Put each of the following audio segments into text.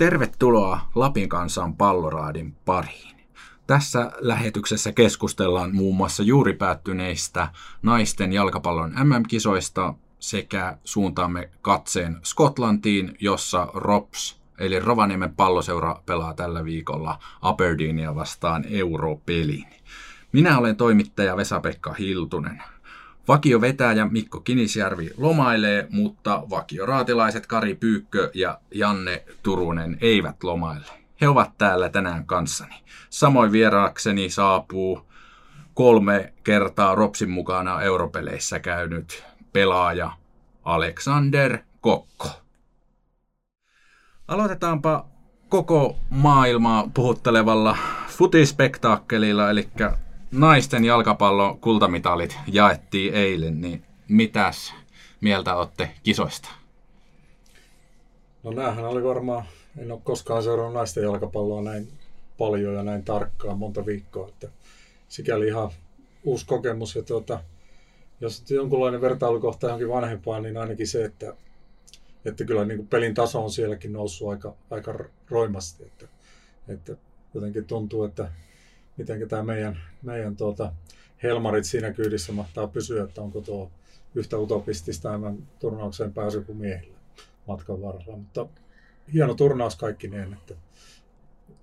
Tervetuloa Lapin kansan palloraadin pariin. Tässä lähetyksessä keskustellaan muun muassa juuri päättyneistä naisten jalkapallon MM-kisoista sekä suuntaamme katseen Skotlantiin, jossa ROPS eli Rovaniemen palloseura pelaa tällä viikolla Aberdeenia vastaan europeliin. Minä olen toimittaja Vesa-Pekka Hiltunen. Vakio vetäjä Mikko Kinisjärvi lomailee, mutta vakioraatilaiset Kari Pyykkö ja Janne Turunen eivät lomaille. He ovat täällä tänään kanssani. Samoin vieraakseni saapuu kolme kertaa Ropsin mukana europeleissä käynyt pelaaja Alexander Kokko. Aloitetaanpa koko maailmaa puhuttelevalla futispektaakkelilla, eli naisten jalkapallon kultamitalit jaettiin eilen, niin mitäs mieltä olette kisoista? No näähän oli varmaan, en ole koskaan seurannut naisten jalkapalloa näin paljon ja näin tarkkaan monta viikkoa, että sikäli ihan uusi kokemus. Ja tuota, jos jonkunlainen vertailukohta johonkin vanhempaan, niin ainakin se, että, että kyllä niin kuin pelin taso on sielläkin noussut aika, aika roimasti. Että, että jotenkin tuntuu, että miten tämä meidän, meidän tuota, helmarit siinä kyydissä mahtaa pysyä, että onko tuo yhtä utopistista tämän turnaukseen pääsy kuin miehillä matkan varrella. Mutta hieno turnaus kaikki niin, että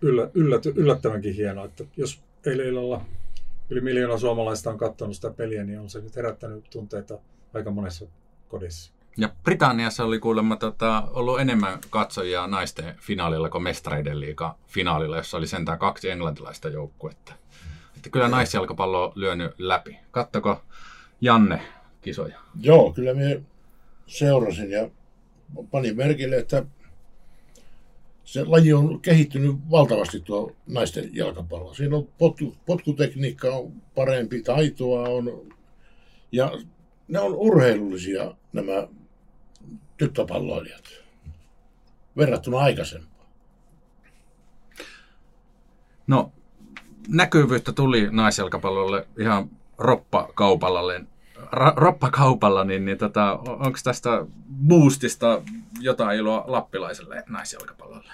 yllä, yllät, yllättävänkin hieno, että jos eilen illalla yli miljoona suomalaista on katsonut sitä peliä, niin on se nyt herättänyt tunteita aika monessa kodissa. Ja Britanniassa oli kuulemma tota, ollut enemmän katsojia naisten finaalilla kuin mestareiden liiga finaalilla, jossa oli sentään kaksi englantilaista joukkuetta. Että kyllä naisjalkapallo on lyönyt läpi. Kattoko Janne kisoja? Joo, kyllä me seurasin ja panin merkille, että se laji on kehittynyt valtavasti tuo naisten jalkapallo. Siinä on potku, potkutekniikka on parempi, taitoa on, ja ne on urheilullisia nämä tyttöpalloilijat verrattuna aikaisempaan. No, näkyvyyttä tuli naisjalkapallolle ihan roppakaupalla, ra, roppakaupalla niin, niin tota, onko tästä boostista jotain iloa lappilaiselle naisjalkapallolle?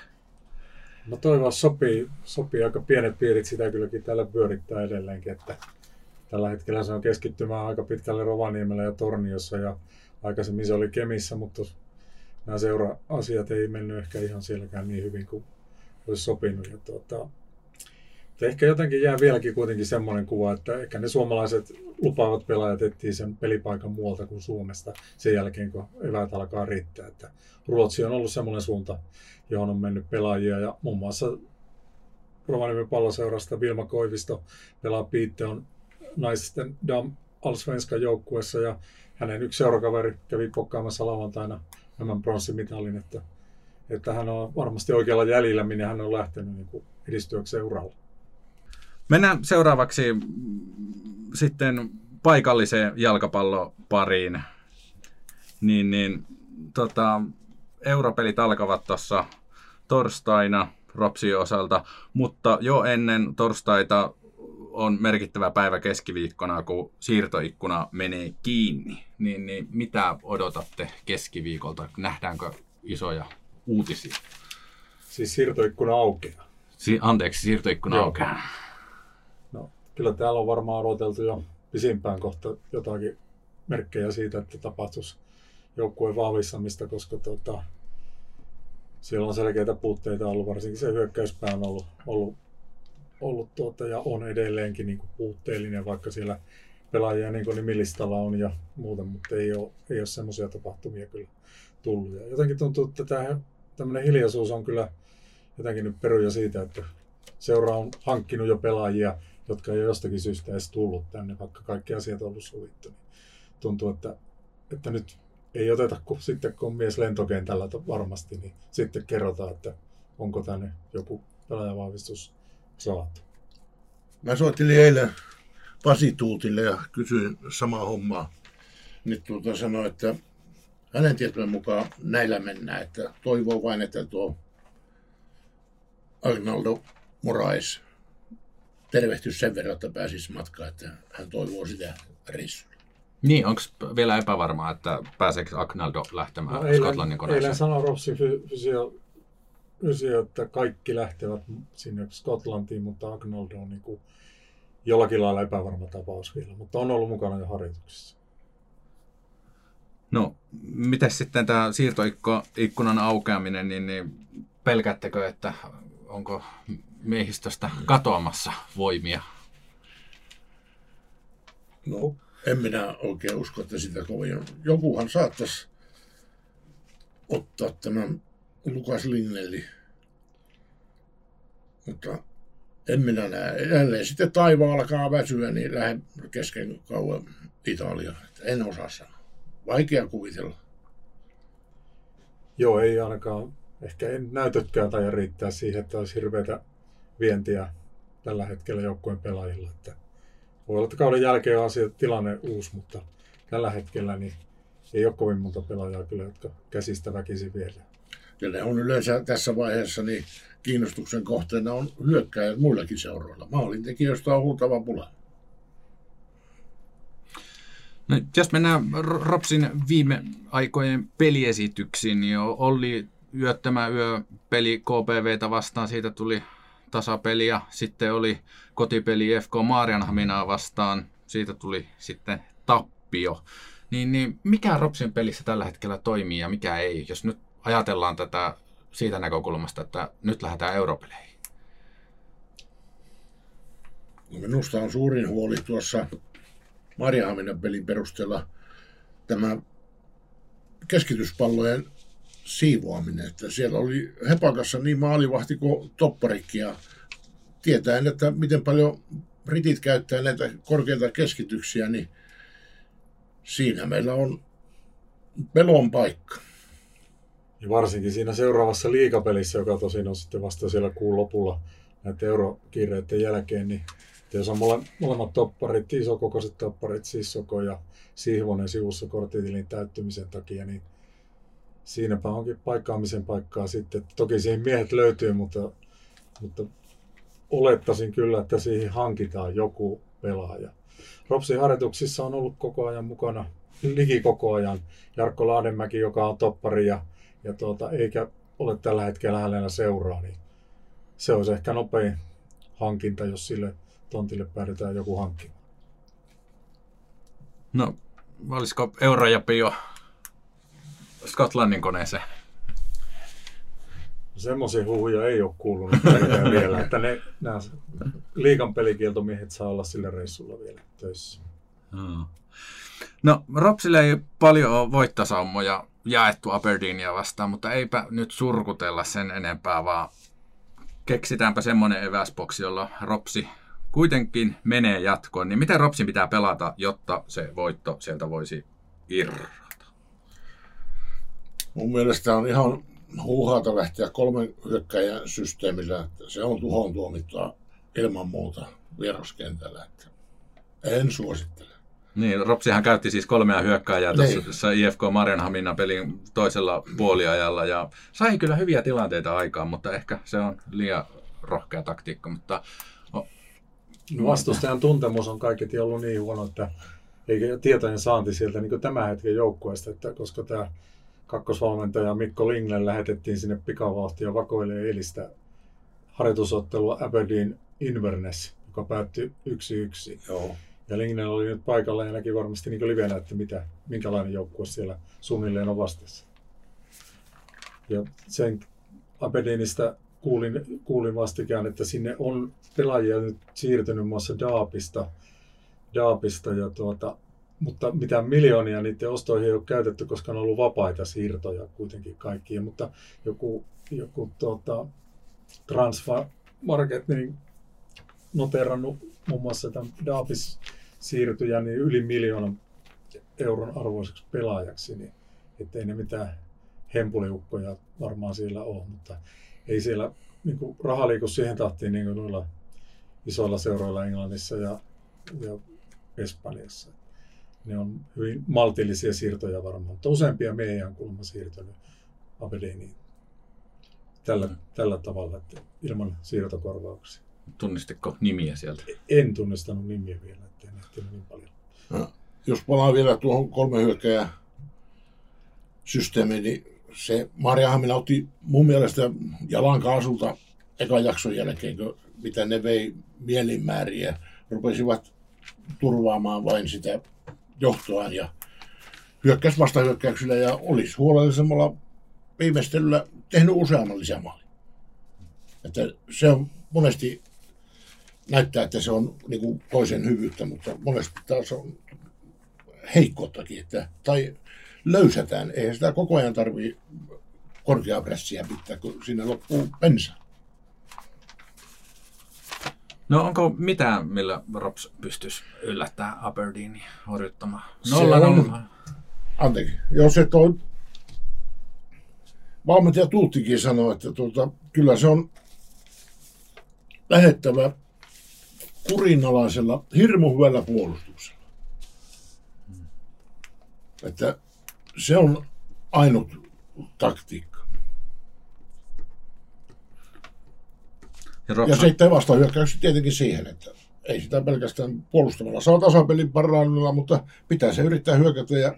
No toivon sopii, sopii aika pienet piirit, sitä kylläkin täällä pyörittää edelleenkin, että tällä hetkellä se on keskittymään aika pitkälle Rovaniemellä ja Torniossa ja aikaisemmin se oli Kemissä, mutta nämä seura-asiat ei mennyt ehkä ihan sielläkään niin hyvin kuin olisi sopinut. Ja tuota, ehkä jotenkin jää vieläkin kuitenkin semmoinen kuva, että ehkä ne suomalaiset lupaavat pelaajat etsii sen pelipaikan muualta kuin Suomesta sen jälkeen, kun eväät alkaa riittää. Että Ruotsi on ollut semmoinen suunta, johon on mennyt pelaajia ja muun muassa Rovaniemen palloseurasta Vilma Koivisto pelaa Piitte on naisten Dam Allsvenskan joukkuessa ja hänen yksi seurakaveri kävi kokkaamassa lauantaina tämän pronssimitalin, että, että hän on varmasti oikealla jäljellä, minne hän on lähtenyt niin edistyökseen uralla. Mennään seuraavaksi sitten paikalliseen jalkapallopariin. Niin, niin, tota, europelit alkavat tuossa torstaina Ropsin osalta, mutta jo ennen torstaita on merkittävä päivä keskiviikkona, kun siirtoikkuna menee kiinni. Niin, niin mitä odotatte keskiviikolta? Nähdäänkö isoja uutisia? Siis siirtoikkuna aukeaa. Si- anteeksi, siirtoikkuna Joo. aukeaa. No, kyllä täällä on varmaan odoteltu jo pisimpään kohta jotakin merkkejä siitä, että tapahtuisi joukkueen vahvistamista, koska tota, siellä on selkeitä puutteita ollut, varsinkin se hyökkäyspää on ollut, ollut ollut tuota, ja on edelleenkin niin puutteellinen, vaikka siellä pelaajia niin kuin nimilistalla on ja muuta, mutta ei ole, ei ole semmoisia tapahtumia kyllä tullut. Ja jotenkin tuntuu, että tämä tämmöinen hiljaisuus on kyllä jotenkin nyt peruja siitä, että seura on hankkinut jo pelaajia, jotka ei ole jostakin syystä edes tullut tänne, vaikka kaikki asiat on ollut sovittu. Niin tuntuu, että, että nyt ei oteta, kun sitten kun on mies lentokentällä varmasti, niin sitten kerrotaan, että onko tänne joku pelaajavahvistus saatu. Mä soittelin eilen Pasi Tuutille ja kysyin samaa hommaa. Nyt tuota sanoi, että hänen tietojen mukaan näillä mennään, että toivoo vain, että tuo Agnaldo Moraes tervehtys sen verran, että pääsisi matkaan, että hän toivoo sitä rissulla. Niin, onko vielä epävarmaa, että pääseekö Agnaldo lähtemään no, Skotlannin koneeseen? Eilen sanoi Rossi fysio ysi, että kaikki lähtevät sinne Skotlantiin, mutta Agnold on niin kuin jollakin lailla epävarma tapaus vielä, mutta on ollut mukana jo harjoituksissa. No, miten sitten tämä siirtoikkunan aukeaminen, niin, niin pelkäättekö, että onko miehistöstä katoamassa voimia? No, en minä oikein usko, että sitä kovin. Jokuhan saattaisi ottaa tämän Lukas Linnelli. Mutta en minä näe. Jälleen sitten taivaan alkaa väsyä, niin lähden kesken kauan Italia. En osaa sanoa. Vaikea kuvitella. Joo, ei ainakaan. Ehkä en näytötkään tai riittää siihen, että olisi hirveätä vientiä tällä hetkellä joukkueen pelaajilla. Että voi olla, että kauden jälkeen on asia, tilanne uusi, mutta tällä hetkellä niin ei ole kovin monta pelaajaa kyllä, jotka käsistä väkisin vielä. Ja ne on yleensä tässä vaiheessa niin kiinnostuksen kohteena on hyökkäjät muillakin seuroilla. Maalintekijöistä on huutava pula. No, jos mennään Ropsin viime aikojen peliesityksiin, niin Olli yöttämä yöpeli KPVtä vastaan, siitä tuli tasapeli ja sitten oli kotipeli FK Maarianhaminaa vastaan, siitä tuli sitten tappio. Niin, niin mikä Ropsin pelissä tällä hetkellä toimii ja mikä ei, jos nyt ajatellaan tätä siitä näkökulmasta, että nyt lähdetään europeleihin? No minusta on suurin huoli tuossa Marjahaminan pelin perusteella tämä keskityspallojen siivoaminen. Että siellä oli Hepakassa niin maalivahti kuin topparikki ja tietäen, että miten paljon britit käyttää näitä korkeita keskityksiä, niin siinä meillä on pelon paikka. Ja varsinkin siinä seuraavassa liikapelissä, joka tosin on sitten vasta siellä kuun lopulla näiden eurokiireiden jälkeen, niin jos on mole, molemmat topparit, isokokoiset topparit, Sissoko ja Sihvonen sivussa korttitilin täyttymisen takia, niin siinäpä onkin paikkaamisen paikkaa sitten. Toki siihen miehet löytyy, mutta, mutta olettaisin kyllä, että siihen hankitaan joku pelaaja. Ropsin harjoituksissa on ollut koko ajan mukana, liki koko ajan, Jarkko Laadenmäki, joka on toppari ja, ja tuota, eikä ole tällä hetkellä hänellä seuraa, niin se olisi ehkä nopein hankinta, jos sille tontille päädytään joku hankkimaan. No, olisiko Euro ja Pio Skotlannin koneeseen? Semmoisia huhuja ei ole kuulunut vielä, että ne, nämä liikan pelikieltomiehet saa olla sillä reissulla vielä töissä. Hmm. No, Ropsille ei paljon ole voittasaumoja jaettu Aberdeenia vastaan, mutta eipä nyt surkutella sen enempää, vaan keksitäänpä semmoinen eväsboksi, jolla Ropsi kuitenkin menee jatkoon. Niin miten Ropsin pitää pelata, jotta se voitto sieltä voisi irrota? Mun mielestä on ihan huuhaata lähteä kolmen hyökkäjän systeemillä. Että se on tuhon tuomittua ilman muuta vieraskentällä. Että en suosittele. Niin, Ropsihan käytti siis kolmea hyökkääjää niin. tuossa IFK Marianhaminan pelin toisella puoliajalla ja sai kyllä hyviä tilanteita aikaan, mutta ehkä se on liian rohkea taktiikka, mutta No vastustajan tuntemus on kaiketi ollut niin huono, että eikä tietojen saanti sieltä niin tämän hetken joukkueesta, että koska tämä kakkosvalmentaja Mikko Linglen lähetettiin sinne pikavauhtia vakoilee elistä harjoitusottelua Aberdeen Inverness, joka päättyi 1-1. Joo. Ja Linglen oli nyt paikalla ja näki varmasti niin livenä, että mitä, minkälainen joukkue siellä suunnilleen on vastassa. Ja sen Aberdeenistä kuulin, kuulin vastikään, että sinne on pelaajia nyt siirtynyt muassa Daapista, Daapista ja tuota, mutta mitään miljoonia niiden ostoihin ei ole käytetty, koska on ollut vapaita siirtoja kuitenkin kaikkia, mutta joku, joku tuota, Transfer Market niin noterannut muun muassa tämän Daapis siirtyjä niin yli miljoonan euron arvoiseksi pelaajaksi, niin ettei ne mitään hempuliukkoja varmaan siellä ole, mutta ei siellä niin kuin, raha liiku siihen tahtiin niin kuin noilla isoilla seuroilla Englannissa ja, ja Espanjassa. Ne on hyvin maltillisia siirtoja varmaan, mutta useampia meidän on kuulemma siirtynyt Aberdeeniin tällä, tällä tavalla, että ilman siirtokorvauksia. Tunnistiko nimiä sieltä? En tunnistanut nimiä vielä, ettei nähty niin paljon. No, jos palaan vielä tuohon kolme hyökkäjä systeemiin, niin se Maria Hamina otti mun mielestä jalan kaasulta ekan jakson jälkeen, kun mitä ne vei mielinmääriä, rupesivat turvaamaan vain sitä johtoaan ja hyökkäys vastahyökkäyksillä ja olisi huolellisemmalla viimeistelyllä tehnyt useamman lisämaalin. Että se on monesti näyttää, että se on niin kuin toisen hyvyyttä, mutta monesti taas on heikkouttakin, että, tai löysätään. Eihän sitä koko ajan tarvitse korkeaa pressiä pitää, kun siinä loppuu bensa. No onko mitään, millä Rops pystyisi yllättämään Aberdeenin horjuttamaan? Nolla on, anteeksi, jos se toi valmentaja Tuuttikin sanoi, että tuota, kyllä se on lähettävä kurinalaisella, hirmu hyvällä puolustuksella. Että se on ainut taktiikka. Ja, ja sitten vastahyökkäys tietenkin siihen, että ei sitä pelkästään puolustamalla saa tasapelin parhaimmilla, mutta pitää se yrittää hyökätä ja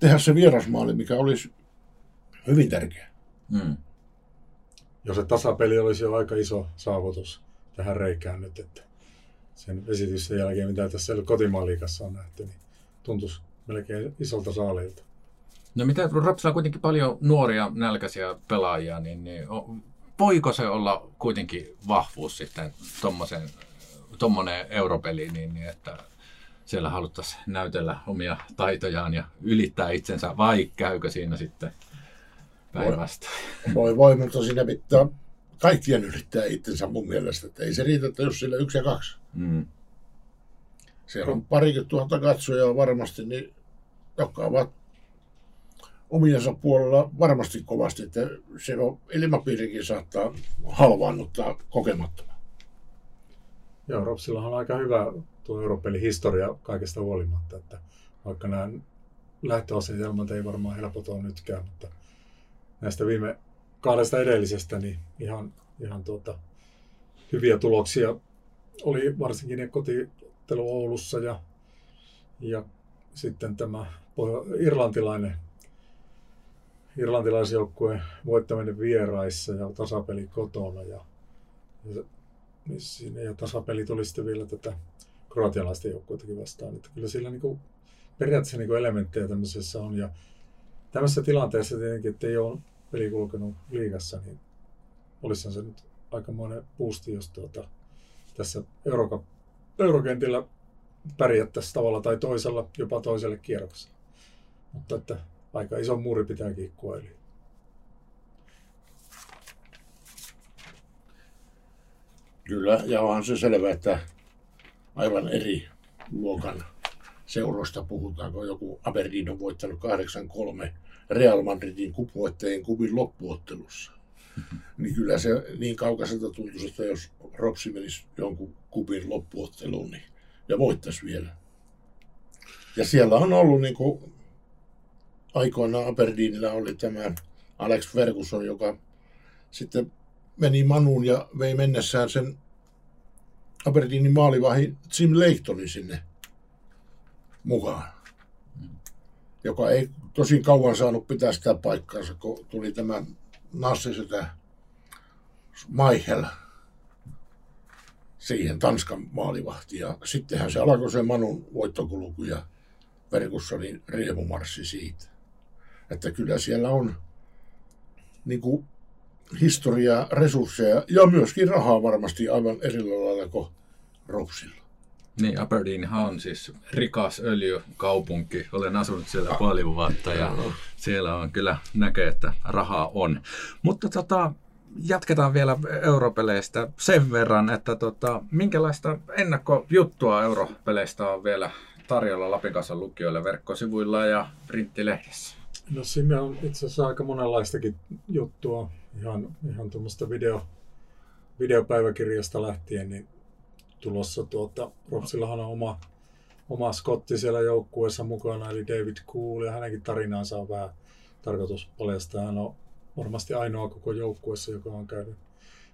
tehdä se vierasmaali, mikä olisi hyvin tärkeä. Mm. Jos se tasapeli olisi jo aika iso saavutus tähän reikään nyt, että sen esitysten jälkeen, mitä tässä kotimaan liikassa on nähty, niin tuntuisi melkein isolta saalilta. No mitä, Rapsilla on kuitenkin paljon nuoria nälkäisiä pelaajia, niin, niin voiko se olla kuitenkin vahvuus sitten tuommoinen europeli, niin, niin että siellä haluttaisiin näytellä omia taitojaan ja ylittää itsensä, vai käykö siinä sitten päinvastoin? Voi, voi, mutta siinä pitää kaikkien ylittää itsensä mun mielestä. Että ei se riitä, että jos sillä yksi ja kaksi. Mm. Siellä on parikymmentä tuhatta katsojaa varmasti, niin, jotka ovat omiensa puolella varmasti kovasti, että se on, ilmapiirikin saattaa halvaannuttaa kokemattoman. Joo, Ropsilla on aika hyvä tuo Euroopan historia kaikesta huolimatta, että vaikka nämä lähtöasetelmat ei varmaan helpot ole nytkään, mutta näistä viime kahdesta edellisestä niin ihan, ihan tuota, hyviä tuloksia oli varsinkin ne kotitelu Oulussa ja, ja sitten tämä irlantilainen irlantilaisjoukkueen voittaminen vieraissa ja tasapeli kotona. Ja, ja, niin siinä, ja tasapeli tuli sitten vielä tätä kroatialaisten joukkuettakin vastaan. Että kyllä sillä niin kuin, periaatteessa niin kuin elementtejä tämmöisessä on. Ja tämmöisessä tilanteessa tietenkin, että ei ole peli kulkenut liigassa, niin olisi se nyt aikamoinen boosti, jos tuota, tässä Euroka, Eurokentillä pärjättäisiin tavalla tai toisella, jopa toiselle kierrokselle. Mutta että aika iso muuri pitää kiikkua eli. Kyllä, ja onhan se selvä, että aivan eri luokan seuroista puhutaan, kun joku Aberdeen on voittanut 8-3 Real Madridin kupuetteen kupin loppuottelussa. Niin kyllä se niin kaukaiselta tuntuisi, että jos Ropsi menisi jonkun kupin loppuotteluun niin, ja voittaisi vielä. Ja siellä on ollut niin kuin, aikoinaan Aberdeenillä oli tämä Alex Ferguson, joka sitten meni Manuun ja vei mennessään sen Aberdeenin maalivahin Jim Leightonin sinne mukaan, joka ei tosi kauan saanut pitää sitä paikkaansa, kun tuli tämä Nassisetä Maihel siihen Tanskan maalivahti. Ja sittenhän se alkoi se Manun voittokulku ja Fergusonin riemumarssi siitä. Että kyllä siellä on niin kuin, historiaa, resursseja ja myöskin rahaa varmasti aivan eri lailla kuin Ropsilla. Niin, Aberdeenhan on siis rikas öljykaupunki. Olen asunut siellä paljon vuotta ja siellä on kyllä näkee, että rahaa on. Mutta tota, jatketaan vielä europeleistä sen verran, että tota, minkälaista ennakkojuttua europeleistä on vielä tarjolla Lapin kanssa lukijoille verkkosivuilla ja printtilehdessä? No sinne on itse asiassa aika monenlaistakin juttua, ihan, ihan tuommoista video, videopäiväkirjasta lähtien, niin tulossa tuota, Ropsillahan on oma, oma Scotti siellä joukkueessa mukana, eli David Cool, ja hänenkin tarinaansa on vähän tarkoitus paljastaa. Hän on varmasti ainoa koko joukkueessa, joka on käynyt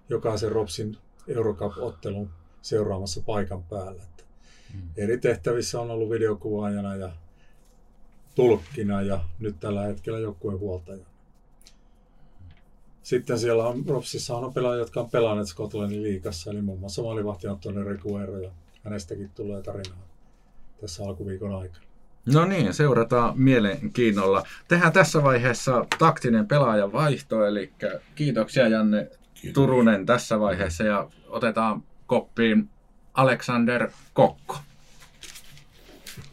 jokaisen Ropsin Eurocup-ottelun seuraamassa paikan päällä. Että mm. Eri tehtävissä on ollut videokuvaajana ja tulkkina ja nyt tällä hetkellä joukkueen huoltaja. Sitten siellä on, Ropsissa on pelaajia, jotka on pelanneet Skotlannin liigassa, eli muun muassa maalivahti Antoni Reguero, ja hänestäkin tulee tarinaa tässä alkuviikon aikana. No niin, seurataan mielenkiinnolla. Tehdään tässä vaiheessa taktinen pelaajan vaihto, eli kiitoksia Janne Kiitos. Turunen tässä vaiheessa ja otetaan koppiin Alexander Kokko.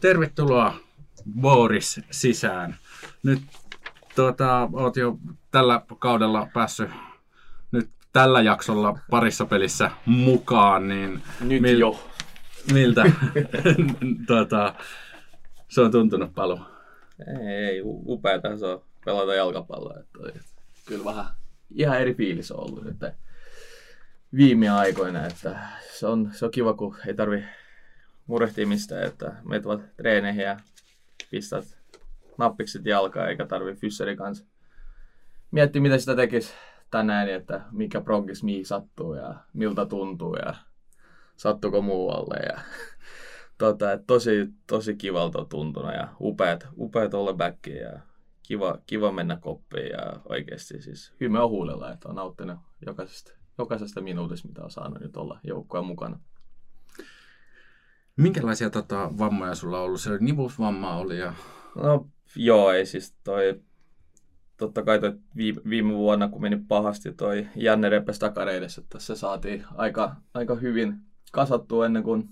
Tervetuloa Boris sisään. Nyt tuota, oot jo tällä kaudella päässyt nyt tällä jaksolla parissa pelissä mukaan, niin nyt mil, jo. miltä tuota, se on tuntunut paljon? Ei, upeata se on pelata jalkapalloa. Että, kyllä vähän ihan eri fiilis on ollut nyt viime aikoina. Että se, on, se on kiva, kun ei tarvi murehtia mistään, että meet ovat treeneihin ja pistät nappikset jalkaa eikä tarvi fysseri kanssa miettiä, mitä sitä tekisi tänään, että mikä progis mihin sattuu ja miltä tuntuu ja sattuuko muualle. Ja, tota, et tosi, tosi kivalta tuntunut ja upeat, upeat olla backi ja kiva, kiva mennä koppiin ja oikeasti siis hymme on huulella, että on nauttinut jokaisesta, jokaisesta minuutista, mitä on saanut nyt olla joukkoja mukana. Minkälaisia tota, vammoja sulla on ollut? Se nivusvamma oli ja... No joo, ei siis toi... Totta kai toi viime, vuonna, kun meni pahasti toi Janne repes takareidessä, että se saatiin aika, aika hyvin kasattua ennen kuin,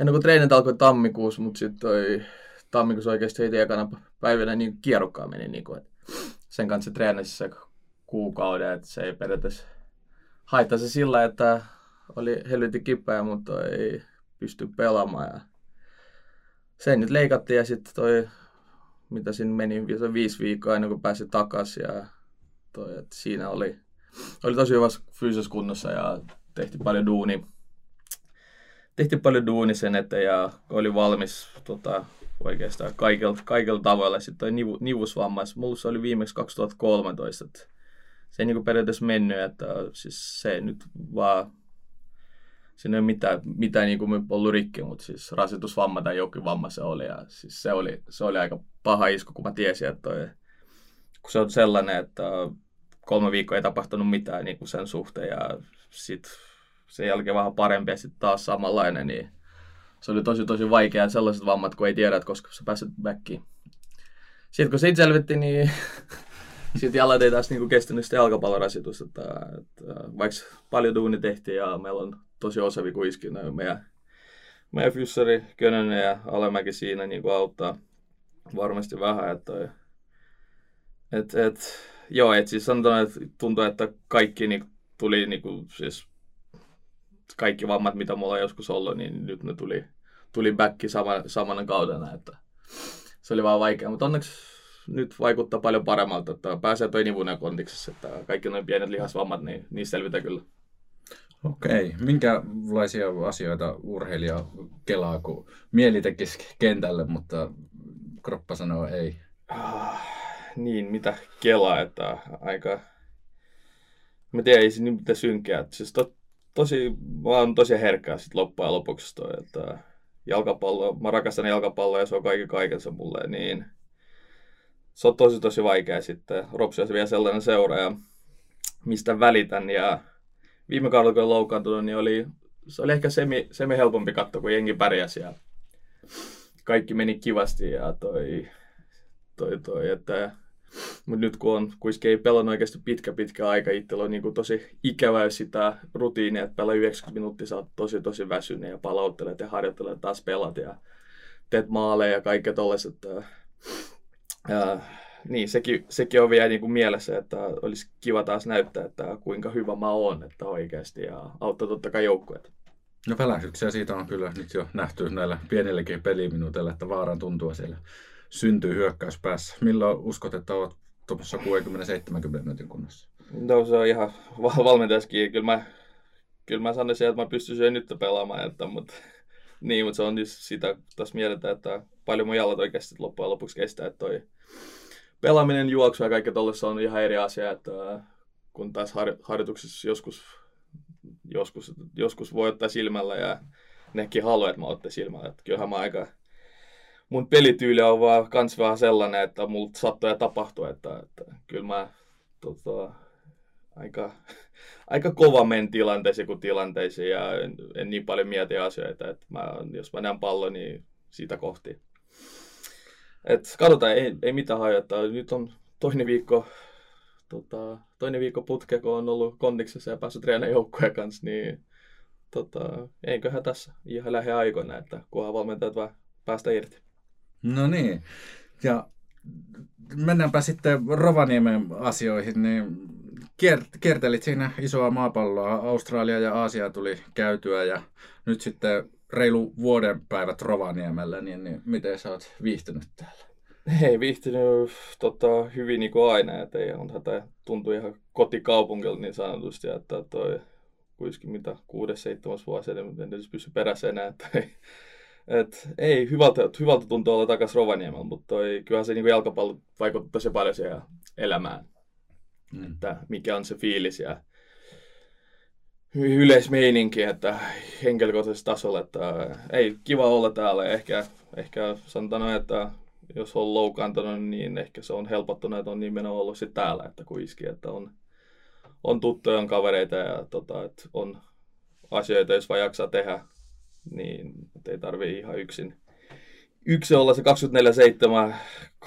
ennen kuin treenit alkoi tammikuussa, mutta sitten toi tammikuussa oikeasti heti ekana päivänä niin kierrokkaan meni. Niin kuin, sen kanssa treenasi se kuukauden, että se ei periaatteessa haittaa se sillä, että oli helvetin kipeä, mutta ei pysty pelaamaan. Ja se nyt leikattiin ja sitten toi, mitä siinä meni, viisi viikkoa ennen kuin pääsi takaisin. Ja toi, että siinä oli, oli tosi hyvässä fyysisessä kunnossa ja tehtiin paljon duuni. Tehtiin paljon duuni sen eteen ja oli valmis tota, oikeastaan kaikilla, kaikilla tavoilla. Sitten toi nivu, nivusvammais, mulla se oli viimeksi 2013. Että se ei niin periaatteessa mennyt, että siis se nyt vaan siinä ei ole mitään, mitään niin kuin ollut rikki, mutta siis rasitusvamma tai jokin vamma se oli. Ja siis se, oli, se oli aika paha isku, kun mä tiesin, että toi, kun se on sellainen, että kolme viikkoa ei tapahtunut mitään niin kuin sen suhteen ja sitten sen jälkeen vähän parempi ja sitten taas samanlainen, niin se oli tosi tosi vaikea sellaiset vammat, kun ei tiedä, että koska sä pääset backiin. Sitten kun siitä selvitti, niin sitten jalat ei taas niinku kestänyt sitä jalkapallorasitusta. Että, että, vaikka paljon duuni tehtiin ja meillä on tosi osavi no meidän, meidän fyssari Könönen ja Alemäki siinä niin kuin auttaa varmasti vähän. Että, et, et, joo, et siis sanotaan, että tuntuu, että kaikki niin, tuli niin kuin, siis kaikki vammat, mitä mulla on joskus ollut, niin nyt ne tuli, tuli back sama, samana kaudena, että se oli vaan vaikea, mutta onneksi nyt vaikuttaa paljon paremmalta, että pääsee toi nivunen kontiksessa, että kaikki noin pienet lihasvammat, niin niistä selvitä kyllä. Okei. Minkälaisia asioita urheilija kelaa, kun mieli tekisi kentälle, mutta kroppa sanoo ei? Ah, niin, mitä kelaa, että aika... Mä tiedän, ei se niin mitään synkeä. Siis to, tosi, mä oon tosi herkkää sit loppujen lopuksi toi, että jalkapallo, mä rakastan jalkapalloa ja se on kaikki kaikensa mulle, niin se on tosi tosi vaikea sitten. Ropsi on vielä sellainen seuraaja, mistä välitän ja viime kaudella kun loukkaantunut, niin oli, se oli ehkä semi, semi helpompi katto, kun jengi pärjäsi ja kaikki meni kivasti ja toi, toi, toi että mutta nyt kun on kuitenkin ei pelannut oikeasti pitkä pitkä aika, itsellä on niin tosi ikävä sitä rutiinia, että pelaa 90 minuuttia, sä oot tosi tosi väsynyt ja palauttelet ja harjoittelet taas pelat ja teet maaleja ja kaikkea tollaiset. Ja, niin, sekin, sekin on vielä niin kuin mielessä, että olisi kiva taas näyttää, että kuinka hyvä mä oon, että oikeasti, ja auttaa totta kai joukkueet. No pelästyksiä siitä on kyllä nyt jo nähty näillä pienilläkin peliminuuteilla, että vaaran tuntua siellä syntyy hyökkäyspäässä. Milloin uskot, että olet tuossa 60-70 minuutin kunnossa? No se on ihan valmentajaskin. Kyllä mä, kyllä mä sanoisin, että mä pystyisin nyt pelaamaan, että, mutta, niin, mutta se on just sitä, tässä mieltä, että paljon mun jalat oikeasti loppujen lopuksi kestää, että toi pelaaminen, juoksu ja kaikki tuollaista on ihan eri asia, että kun taas har- harjoituksessa joskus, joskus, joskus voi ottaa silmällä ja nekin haluaa, että mä ottaisin silmällä. Että kyllähän mä aika mun pelityyli on vaan kans vähän sellainen, että mulla sattuu ja tapahtuu, että, että kyllä mä tota, aika, aika kova men tilanteisiin kuin tilanteisiin ja en, en niin paljon mieti asioita, että mä, jos mä näen pallon, niin siitä kohti. Et katsotaan, ei, ei mitään hajottaa. Nyt on toinen viikko, tota, toinen viikko putke, kun on ollut kondiksessa ja päässyt treenaamaan joukkueen kanssa, niin tota, eiköhän tässä ihan lähiaikoina, että kunhan valmentajat vaan päästä irti. No niin. Ja mennäänpä sitten Rovaniemen asioihin, niin kiertelit siinä isoa maapalloa. Australia ja Aasia tuli käytyä ja nyt sitten reilu vuoden päivät Rovaniemellä, niin, niin miten sä oot viihtynyt täällä? Ei viihtynyt tota, hyvin niin kuin aina, että ei on tätä tuntuu ihan kotikaupungilta niin sanotusti, että toi kuitenkin mitä kuudes, seitsemäs vuosi, en edes pysy perässä enää, että ei, et, ei hyvältä, hyvältä tuntuu olla takaisin Rovaniemellä, mutta toi, kyllähän se niin jalkapallo vaikuttaa tosi paljon siihen elämään, mm. että mikä on se fiilis ja yleismeininki, että henkilökohtaisella tasolla, että ei kiva olla täällä. Ehkä, ehkä sanotaan, että jos on loukaantunut, niin ehkä se on helpottunut, että on nimenomaan ollut sitten täällä, että kuiski, että on, on tuttuja, on kavereita ja tota, että on asioita, jos vaan jaksaa tehdä, niin ei tarvii ihan yksin, yksin olla se 24-7,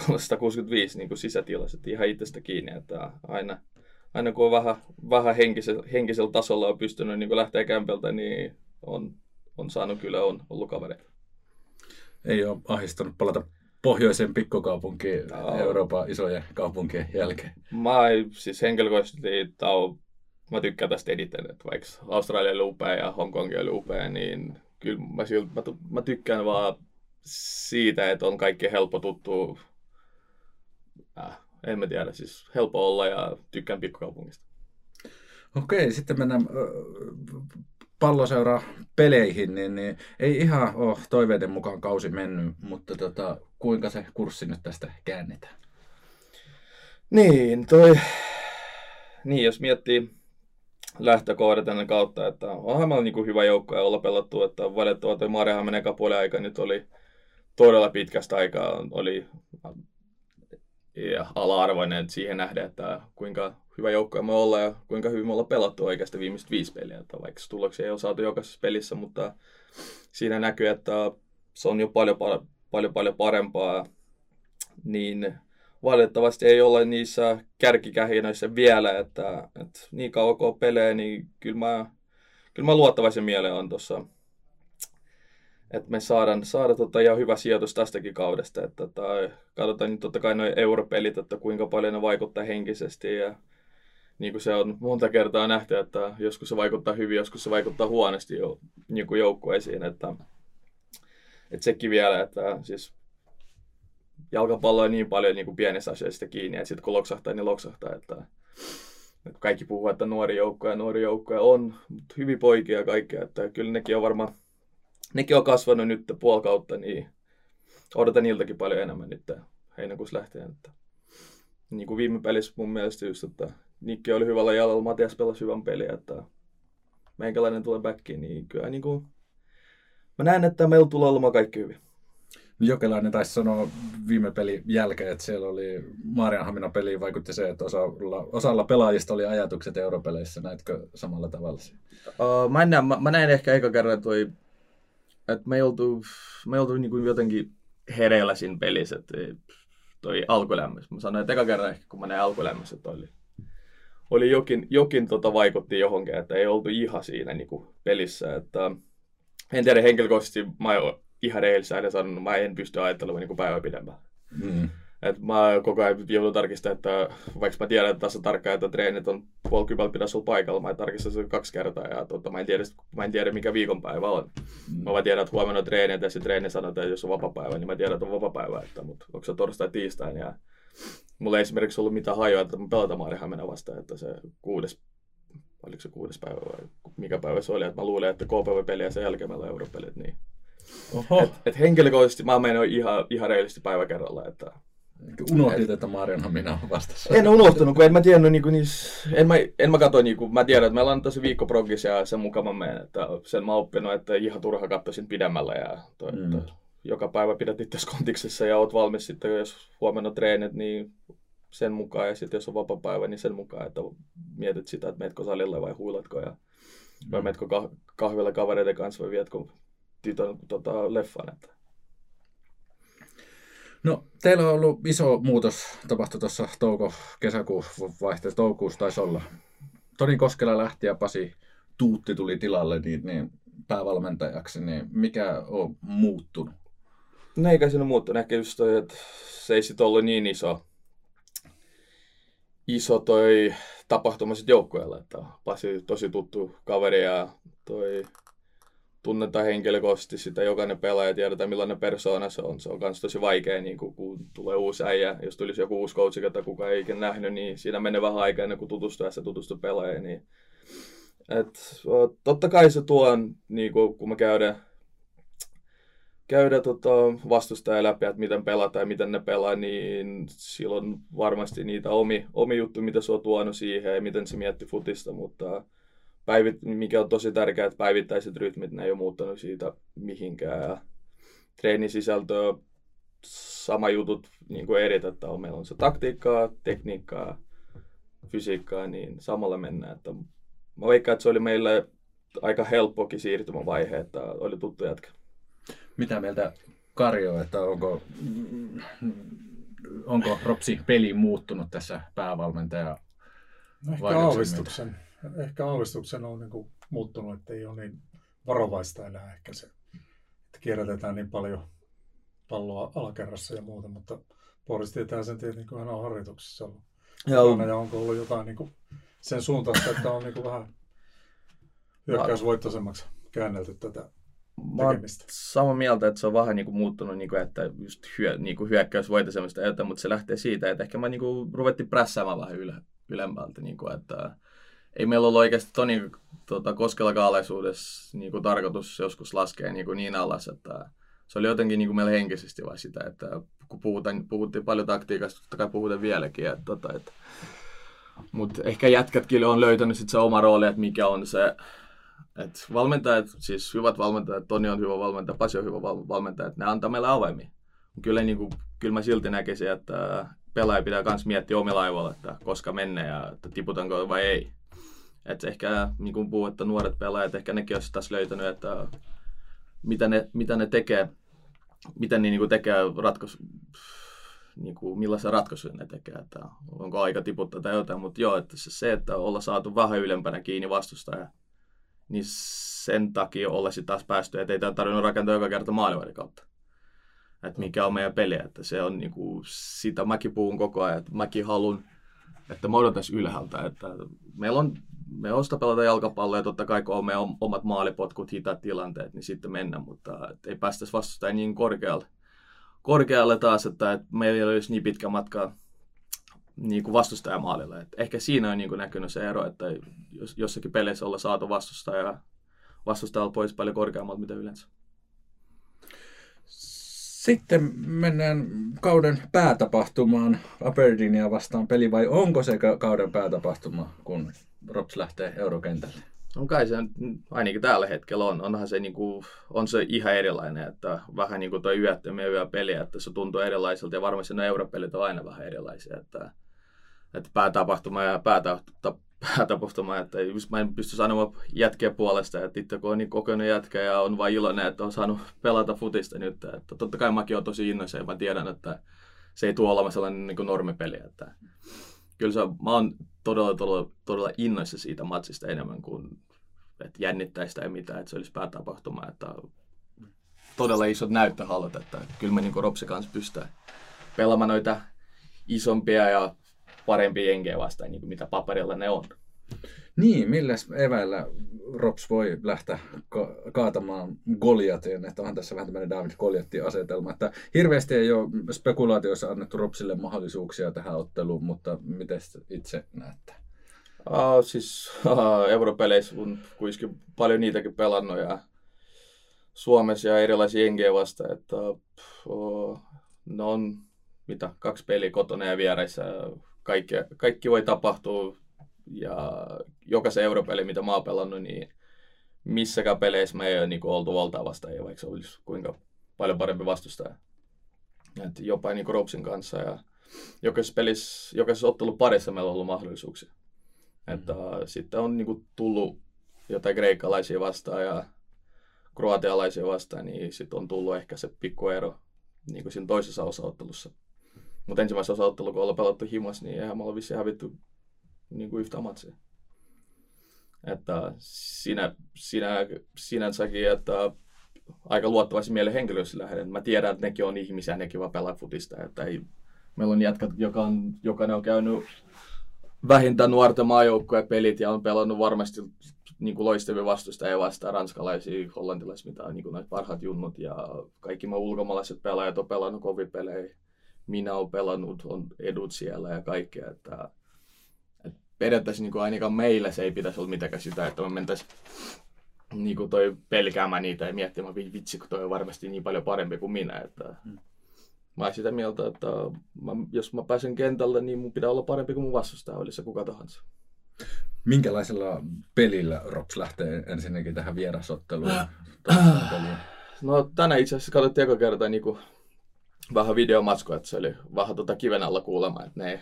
365 niin kuin että ihan itsestä kiinni, että aina, aina kun on vähän, vähän henkisellä, henkisellä tasolla on pystynyt niin lähteä kämpeltä, niin on, on saanut kyllä on ollut kavereita. Ei ole ahistanut palata pohjoisen pikkukaupunkiin no. Euroopan isojen kaupunkien jälkeen? Mä siis henkilökohtaisesti tau, mä tykkään tästä eniten, että vaikka Australia oli upea ja Hongkong oli upea, niin kyllä mä, siltä, mä, mä tykkään vaan siitä, että on kaikki helppo tuttu. Äh, en mä tiedä, siis helppo olla ja tykkään pikkukaupungista. Okei, sitten mennään palloseura peleihin, niin, niin ei ihan ole toiveiden mukaan kausi mennyt, mutta tota, kuinka se kurssi nyt tästä käännetään? Niin, toi... Niin, jos miettii lähtökohdat ennen kautta, että onhan meillä niin hyvä joukko ja olla pelattu, että valitettavasti toi Marjahammen eka puoli aika nyt oli todella pitkästä aikaa, oli ja ala-arvoinen siihen nähdä, että kuinka hyvä joukko me ollaan ja kuinka hyvin me ollaan pelattu oikeasti viimeiset viisi peliä. Että vaikka tuloksia ei ole saatu jokaisessa pelissä, mutta siinä näkyy, että se on jo paljon, paljon, paljon parempaa. Niin valitettavasti ei ole niissä kärkikähinöissä vielä, että, että niin kauan kuin pelejä, niin kyllä mä, kyllä mä luottavaisen mieleen on tuossa että me saadaan, saada tota ihan hyvä sijoitus tästäkin kaudesta. Että, tota, katsotaan nyt totta kai noin europelit, että kuinka paljon ne vaikuttaa henkisesti ja niin kuin se on monta kertaa nähty, että joskus se vaikuttaa hyvin, joskus se vaikuttaa huonosti jo, niin kuin joukkueisiin. Että, että sekin vielä, että siis jalkapallo on niin paljon niin kuin pienistä asioista kiinni, että sitten kun loksahtaa, niin loksahtaa. Että, että kaikki puhuu, että nuori joukko ja nuori joukko on, mutta hyvin poikia ja kaikkea, että kyllä nekin on varmaan, nekin on kasvanut nyt puoli kautta, niin odotan niiltäkin paljon enemmän nyt heinäkuussa lähtien. Että, niin kuin viime pelissä mun mielestä just, että Nikke oli hyvällä jalalla, Matias pelasi hyvän peliä, että meikäläinen tulee backiin, niin kyllä niin kuin, mä näen, että meillä tulee olemaan kaikki hyvin. Jokelainen taisi sanoa viime pelin jälkeen, että siellä oli Maarianhamina peli vaikutti se, että osalla, osalla pelaajista oli ajatukset europeleissä. Näetkö samalla tavalla? Uh, mä, näen, mä, mä, näin ehkä eka kerran, toi, että me ei oltu, me ei oltu niin kuin jotenkin hereillä siinä pelissä, että toi alkulämmössä. Mä sanoin, että eka kerran ehkä kun mä näin alkulämmössä, että oli oli jokin, jokin tota vaikutti johonkin, että ei oltu ihan siinä niin kuin pelissä. Että, en tiedä henkilökohtaisesti, mä ihan rehellisesti aina sanonut, mä en pysty ajattelemaan niin päivää pidempään. Mm. Et mä koko ajan joudun tarkistamaan, että vaikka mä tiedän, että tässä tarkkaan, että treenit on puoli kymmentä pitäisi olla paikalla, mä tarkistan sen kaksi kertaa ja tota, mä, en tiedä, mä en tiedä, mikä viikonpäivä on. Mm. Mä vaan tiedän, että huomenna on treeni ja se treeni sanotaan, että jos on vapapäivä, niin mä tiedän, että on vapapäivä, että, mutta onko se torstai tiistain ja mulla ei esimerkiksi ollut mitään hajoa, että mä pelataan Maarihamina vastaan, että se kuudes, oliko se kuudes päivä vai mikä päivä se oli, että mä luulen, että KPV-peli ja sen jälkeen meillä on europelit, niin Oho. Et, et henkilökohtaisesti mä menen ihan, ihan reilisti päivä kerralla, että Unohdit, että Marianhamina on vastassa. En unohtanut, kun en mä tiennyt, niin kuin, niis, en mä, en mä katso, niin kuin, mä tiedän, että meillä on tosi viikko progis ja sen mukaan mä menen, että sen mä oppinut, että ihan turha katsoisin pidemmällä ja toi, mm. että joka päivä pidät itse kontiksessa ja oot valmis sitten, jos huomenna treenit, niin sen mukaan. Ja sitten jos on vapaa päivä, niin sen mukaan, että mietit sitä, että meetkö salille vai huilatko ja mm. vai meetkö kahvilla kavereiden kanssa vai vietkö tytön tota, leffan. Että. No, teillä on ollut iso muutos, tapahtui tuossa touko, kesäkuun vaihteessa, toukokuussa taisi olla. Toni Koskela lähti ja Pasi Tuutti tuli tilalle niin, niin päävalmentajaksi, niin mikä on muuttunut? No eikä siinä. Ehkä just toi, että se ei sit ollut niin iso, iso toi tapahtuma sit joukkueella. Että Pasi tosi tuttu kaveri ja toi tunnetaan henkilökohtaisesti sitä jokainen pelaaja, tiedetään millainen persoona se on. Se on myös tosi vaikea, niin kun, kun tulee uusi äijä, jos tulisi joku uusi coach, jota kukaan ei ikinä nähnyt, niin siinä menee vähän aikaa ennen kuin tutustuu ja se tutustuu pelaajaan. Niin, et, totta kai se tuo, niin kun, kun me käydään, käydä tota, vastustaja läpi, että miten pelataan ja miten ne pelaa, niin silloin varmasti niitä omi, omi juttu, mitä se on tuonut siihen ja miten se mietti futista, mutta päivit, mikä on tosi tärkeää, että päivittäiset rytmit, ne ei ole muuttanut siitä mihinkään. Treenin sisältö sama jutut niin kuin eri, että on, meillä on se taktiikkaa, tekniikkaa, fysiikkaa, niin samalla mennään. Että mä veikkaan, että se oli meille aika helppokin siirtymävaihe, että oli tuttu jätkä. Mitä mieltä Karjo, että onko, onko Ropsi peli muuttunut tässä päävalmentaja no ehkä aavistuksen ehkä aavistuksen on niin kuin muuttunut, että ei ole niin varovaista enää ehkä se, että kierrätetään niin paljon palloa alakerrassa ja muuta, mutta Boris tietää sen tietenkin, kun hän on harjoituksessa ollut. Joo. Ja onko ollut jotain niin kuin sen suuntaista, että on niin kuin vähän hyökkäysvoittoisemmaksi käännelty tätä Mä oon samaa mieltä, että se on vähän niin kuin muuttunut, niin kuin, että just hyö, niin kuin hyökkäysvoittoisemmasta jotain, mutta se lähtee siitä, että ehkä mä niin kuin, ruvettiin prässäämään vähän yle, ylemmältä, niin kuin, että ei meillä ollut oikeasti Toni tota, Koskela kaalaisuudessa niin kuin tarkoitus joskus laskea niin, kuin niin alas, että se oli jotenkin niin kuin meillä henkisesti vai sitä, että kun puhutaan, puhuttiin paljon taktiikasta, totta kai puhutaan vieläkin, että, tota, että, mutta ehkä jätkätkin on löytänyt sit se oma rooli, että mikä on se, että valmentajat, siis hyvät valmentajat, Toni on hyvä valmentaja, Pasi on hyvä valmentaja, että ne antaa meille avaimia. Kyllä, niin kuin, kyllä mä silti näkisin, että pelaaja pitää myös miettiä omilla aivoilla, että koska mennä ja että tiputanko vai ei. Että ehkä, niin kuin puhuu, että nuoret pelaajat, ehkä nekin olisi tässä löytänyt, että mitä ne, mitä ne tekee, miten ne niin kuin tekee ratkaisu, niin kuin, millaisia ratkaisuja ne tekee, että onko aika tiputtaa tai jotain, mutta joo, että se, että olla saatu vähän ylempänä kiinni vastustaja, niin sen takia olla sitten taas päästy, että ei tämä tarvinnut rakentaa joka kerta maalivahdin kautta. Että mikä on meidän peli, että se on niin kuin, sitä mäkin puhun koko ajan, että mäkin haluan, että me odotaisiin ylhäältä, että meillä on me osta pelata jalkapalloa ja totta kai kun on meidän omat maalipotkut, hitaat tilanteet, niin sitten mennä, mutta ei päästäisi vastustajan niin korkealle. korkealle taas, että, että meillä ei olisi niin pitkä matka niin kuin vastustajamaalille. Et ehkä siinä on niin kuin näkynyt se ero, että jos, jossakin peleissä olla saatu vastustaja, vastustajalla pois paljon korkeammalta mitä yleensä. Sitten mennään kauden päätapahtumaan Aberdeenia vastaan peli, vai onko se kauden päätapahtuma, kun Rops lähtee eurokentälle? On kai se, ainakin tällä hetkellä on. Onhan se, niin kuin, on se ihan erilainen, että vähän niin kuin tuo yöttömiä yöpeli, että se tuntuu erilaiselta ja varmasti ne europelit on aina vähän erilaisia, että, että päätapahtuma ja päätapahtuma, päätapahtuma, että mä en pysty sanomaan jätkien puolesta, että itse kun on niin kokenut jätkä ja on vain iloinen, että on saanut pelata futista nyt, että totta kai mäkin on tosi innoissa ja mä tiedän, että se ei tule olemaan sellainen niin normipeli, että kyllä se, mä oon todella, todella, todella innoissa siitä matsista enemmän kuin että jännittäisi tai mitään, että se olisi päätapahtuma, että todella isot näyttöhallat, että kyllä me niin Ropsi kanssa pystytään pelaamaan noita isompia ja parempia jengejä vastaan, niin kuin mitä paperilla ne on. Niin, millä eväillä Rops voi lähteä ka- kaatamaan Goliatin, että onhan tässä vähän tämmöinen David Goliatin asetelma, että hirveästi ei ole spekulaatioissa annettu Ropsille mahdollisuuksia tähän otteluun, mutta miten itse näette? Uh, siis uh, europeleissä on kuitenkin paljon niitäkin pelannut ja Suomessa ja erilaisia jengejä vasta, että uh, ne on mitä, kaksi peliä kotona ja viereissä. Kaikki, kaikki voi tapahtua ja jokaisen europeli, mitä mä oon pelannut, niin missäkään peleissä me ei ole niin oltu valtaa vastaan, vaikka se olisi kuinka paljon parempi vastustaja. Et jopa niin Ropsin kanssa ja jokaisessa pelissä, jokaisessa ottelu parissa meillä on ollut mahdollisuuksia. Mm. Että sitten on niin kuin, tullut jotain kreikkalaisia vastaan ja kroatialaisia vastaan, niin sitten on tullut ehkä se pikkuero niin kuin siinä toisessa osaottelussa. Mutta ensimmäisessä osaottelussa, kun ollaan pelattu himas, niin eihän me olla vissiin hävitty niin kuin yhtä matsia. Että sinä, sinä, sinänsäkin, että aika luottavaisin mielen henkilössä lähden. Mä tiedän, että nekin on ihmisiä, nekin vaan pelaa futista. Että ei, meillä on jätkät, joka on, jokainen on käynyt vähintään nuorten maajoukkueen pelit ja on pelannut varmasti niin kuin loistavia vastustajia vastaan, ranskalaisia, hollantilaisia, mitä on niin kuin parhaat junnut ja kaikki me ulkomaalaiset pelaajat on pelannut kovipelejä. Minä olen pelannut, on edut siellä ja kaikkea, että, että periaatteessa niin kuin ainakaan meillä se ei pitäisi olla mitenkään sitä, että me mentäisiin niin kuin toi pelkäämään niitä ja miettimään, vitsi, kun toi on varmasti niin paljon parempi kuin minä. Että hmm. Mä olen sitä mieltä, että mä, jos mä pääsen kentälle, niin mun pitää olla parempi kuin mun vastustaja, oli se kuka tahansa. Minkälaisella pelillä Rops lähtee ensinnäkin tähän vierasotteluun? no tänään itse asiassa katsottiin eka kertaa niin kuin, vähän videomatskoa, että se oli vähän tota kiven alla kuulemma, että ne ei,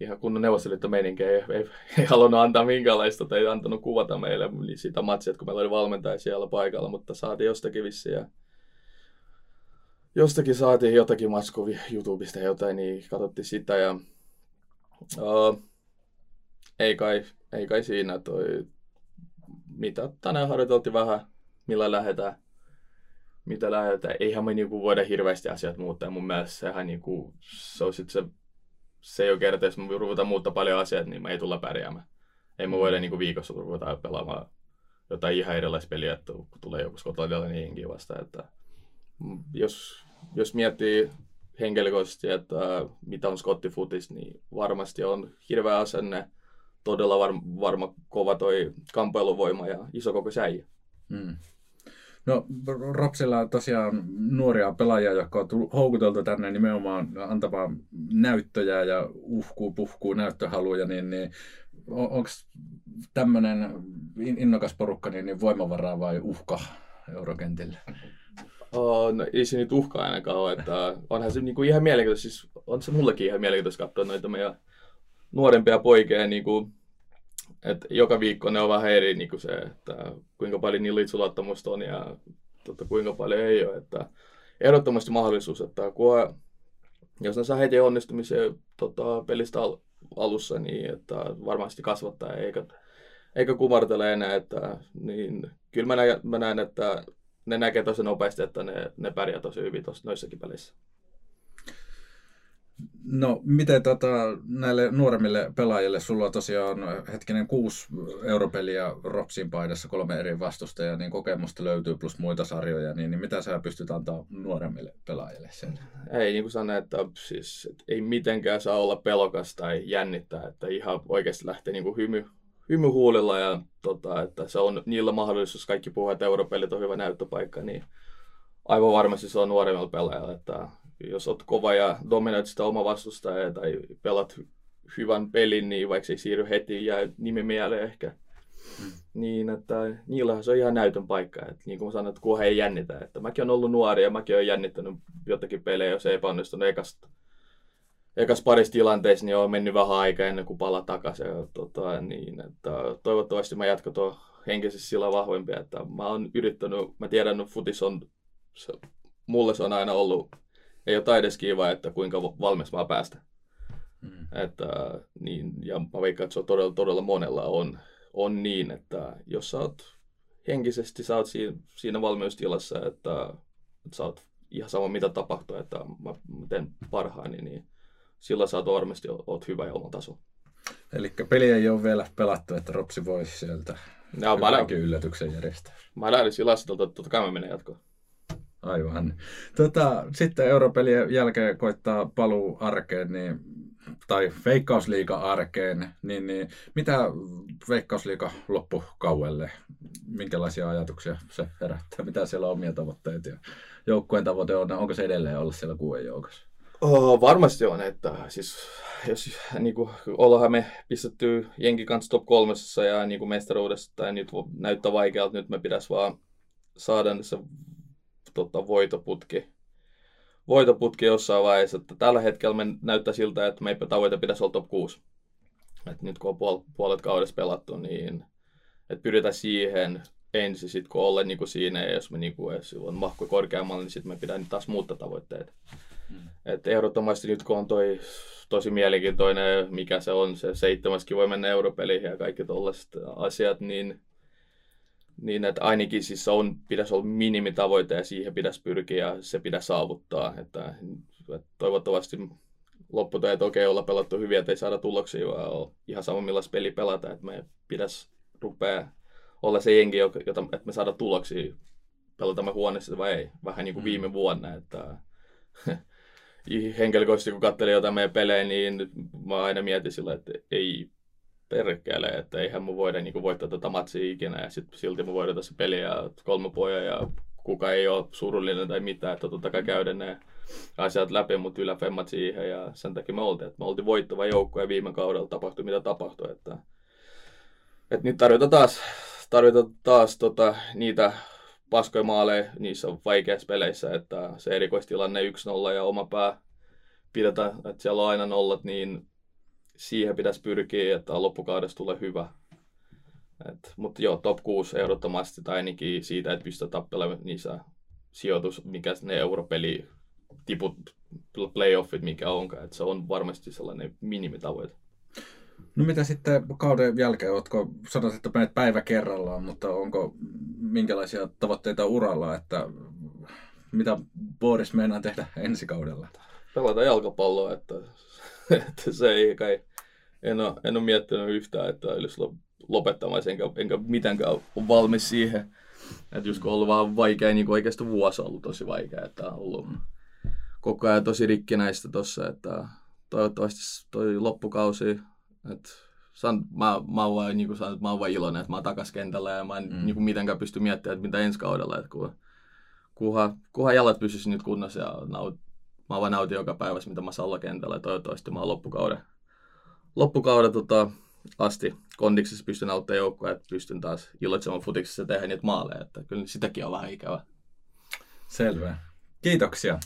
ihan kunnon neuvostoliittomeininkiä ei, ei, ei, halunnut antaa minkäänlaista tai ei antanut kuvata meille niin sitä matsia, kun meillä oli valmentaja siellä paikalla, mutta saatiin jostakin vissiin ja jostakin saatiin jotakin matskoa YouTubesta jotain, niin katsottiin sitä ja uh, ei kai, ei kai siinä toi, mitä tänään harjoiteltiin vähän, millä lähdetään, mitä lähdetään. Eihän me niinku voida hirveästi asiat muuttaa. Mun mielestä sehän niinku, se on sit se, se ole kerta, jos me ruvetaan muuttaa paljon asioita, niin me ei tulla pärjäämään. Ei me voida niinku viikossa ruveta pelaamaan jotain ihan erilaista peliä, että kun tulee joku Skotlandilla niin vastaan. Että jos, jos miettii henkilökohtaisesti, että mitä on skottifutis, niin varmasti on hirveä asenne, todella varma, varma kova toi kamppailuvoima ja iso koko säijä. Mm. No Rapsilla on tosiaan nuoria pelaajia, jotka on tullut, houkuteltu tänne nimenomaan antamaan näyttöjä ja uhkuu, puhkuu näyttöhaluja, niin, niin on, onko tämmöinen innokas porukka niin, niin voimavaraa vai uhka eurokentille? Oh, no, ei se nyt uhka ainakaan ole, että onhan se niinku ihan mielenkiintoista, siis on se mullekin ihan mielenkiintoista katsoa noita meidän nuorempia poikia, niin että joka viikko ne on vähän eri niin kuin se, että kuinka paljon niillä itseluottamusta on ja tota, kuinka paljon ei ole. Että ehdottomasti mahdollisuus, että kun, jos ne saa heti onnistumisen tota, pelistä al- alussa, niin että varmasti kasvattaa eikä, eikä kumartele enää. Että, niin, kyllä mä näen, mä näen, että ne näkee tosi nopeasti, että ne, ne pärjää tosi hyvin tossa, noissakin peleissä. No, miten tota, näille nuoremmille pelaajille, sulla on tosiaan hetkinen kuusi europeliä Ropsin paidassa, kolme eri vastustajaa, niin kokemusta löytyy plus muita sarjoja, niin, niin mitä sä pystyt antaa nuoremmille pelaajille sen? Ei, niin kuin sanoin, että siis, että ei mitenkään saa olla pelokas tai jännittää, että ihan oikeasti lähtee niin kuin hymy, hymy huulilla ja tota, että se on niillä mahdollisuus, kaikki puhuu, että europelit on hyvä näyttöpaikka, niin aivan varmasti se on nuoremmilla pelaajilla, että jos olet kova ja dominoit sitä oma vastustajaa tai pelat hyvän pelin, niin vaikka se ei siirry heti ja nimi mieleen ehkä. Mm. Niin, että niillähän se on ihan näytön paikka. Että niin kuin mä sanoin, että kunhan ei jännitä. Että mäkin olen ollut nuori ja mäkin olen jännittänyt jotakin pelejä, jos ei epäonnistunut ekasta ekas parissa tilanteessa niin on mennyt vähän aikaa ennen kuin palaa takaisin. Ja, tota, niin, että toivottavasti mä jatkan tuon henkisesti sillä vahvempia, että mä oon yrittänyt, mä tiedän, että futis on, se, mulle se on aina ollut ei ole edes kiva, että kuinka valmis mä päästä. Mm. Että, niin, ja mä veikkaan, että se on todella, todella monella on, on niin, että jos sä oot henkisesti sä oot siinä, siinä valmiustilassa, että, että sä oot ihan sama mitä tapahtuu, että mä, teen parhaani, niin sillä sä oot varmasti oot hyvä ja oma taso. Eli peli ei ole vielä pelattu, että Ropsi voisi sieltä no, mä yllätyksen järjestää. Mä lähdin sillä että totta kai mä menen jatkoon. Aivan. Tota, sitten europelien jälkeen koittaa paluu arkeen, niin, tai Veikkausliiga-arkeen, niin, niin mitä Veikkausliiga loppukauelle? Minkälaisia ajatuksia se herättää? Mitä siellä on omia tavoitteita? Ja joukkueen tavoite on, onko se edelleen olla siellä kuuden joukossa? Oh, varmasti on, että siis jos niin kuin, ollaan me pistetty jenkin kanssa top kolmessa ja niin kuin mestaruudessa, tai nyt näyttää vaikealta, nyt me pitäisi vaan saada se tota, voitoputki, voitoputki jossain vaiheessa. Että tällä hetkellä me näyttää siltä, että meidän tavoite pitäisi olla top 6. Et nyt kun on puol- puolet kaudessa pelattu, niin että pyritään siihen ensin, sit kun ollaan niin kuin siinä, ja jos me niin kuin, jos on mahku korkeammalla, niin sitten me pitää taas muuttaa tavoitteita. Mm. Et ehdottomasti nyt kun on toi tosi mielenkiintoinen, mikä se on, se seitsemäskin voi mennä europeliin ja kaikki tällaiset asiat, niin, niin että ainakin siis on, pitäisi olla minimitavoite ja siihen pitäisi pyrkiä ja se pitäisi saavuttaa. Että, että toivottavasti lopputajat okei okay, olla pelattu hyviä, että ei saada tuloksia, vaan on ihan sama millaista peli pelata, että me pitäisi rupea olla se jengi, jota, että me saada tuloksia, pelatamme huoneessa vai ei, vähän niin kuin mm. viime vuonna, että henkilökohtaisesti kun katselin jotain meidän pelejä, niin mä aina mietin sillä, että ei perkele, että eihän mu voida niin voittaa tätä matsia ikinä ja sitten silti mu voidaan tässä peliä ja kolme poja ja kuka ei ole surullinen tai mitään, että totta kai käydä ne asiat läpi, mutta yläfemmat siihen ja sen takia me oltiin, että me oltiin voittava joukko ja viime kaudella tapahtui mitä tapahtui, että, että nyt tarvitaan taas, tarvitaan taas tota, niitä paskoja maaleja niissä vaikeissa peleissä, että se erikoistilanne 1-0 ja oma pää pidetään, että siellä on aina nollat, niin siihen pitäisi pyrkiä, että loppukaudesta tulee hyvä. Et, mutta joo, top 6 ehdottomasti, tai ainakin siitä, että pystyy tappelemaan niissä sijoitus, mikä ne europeli tiput, playoffit, mikä onkaan. Et se on varmasti sellainen minimitavoite. No mitä sitten kauden jälkeen, oletko, sanoit, että menet päivä kerrallaan, mutta onko minkälaisia tavoitteita uralla, että mitä Boris meinaa tehdä ensi kaudella? Pelata jalkapalloa, että, että se ei kai, en ole, en ole miettinyt yhtään, että olisi lopettamassa, enkä, enkä mitenkään ole valmis siihen. Että just kun on ollut vaan vaikea, niin oikeastaan vuosi on ollut tosi vaikea, että on ollut koko ajan tosi rikkinäistä tossa, että toivottavasti toi loppukausi et, san, mä, mä, oon vaan, niin kuin san, mä oon vaan iloinen, että mä oon takas kentällä ja mä en mm. niin kuin mitenkään pysty miettimään, että mitä ensi kaudella. Että kun, kunhan, kunhan jalat pysyisi nyt kunnossa ja naut, mä vaan nautin joka päivä, mitä mä saan olla kentällä ja toivottavasti mä oon loppukauden, loppukauden tota, asti kondiksessa pystyn auttamaan joukkoa, että pystyn taas iloitsemaan futiksessa tehdä niitä maaleja, että kyllä sitäkin on vähän ikävä. Selvä. Kiitoksia.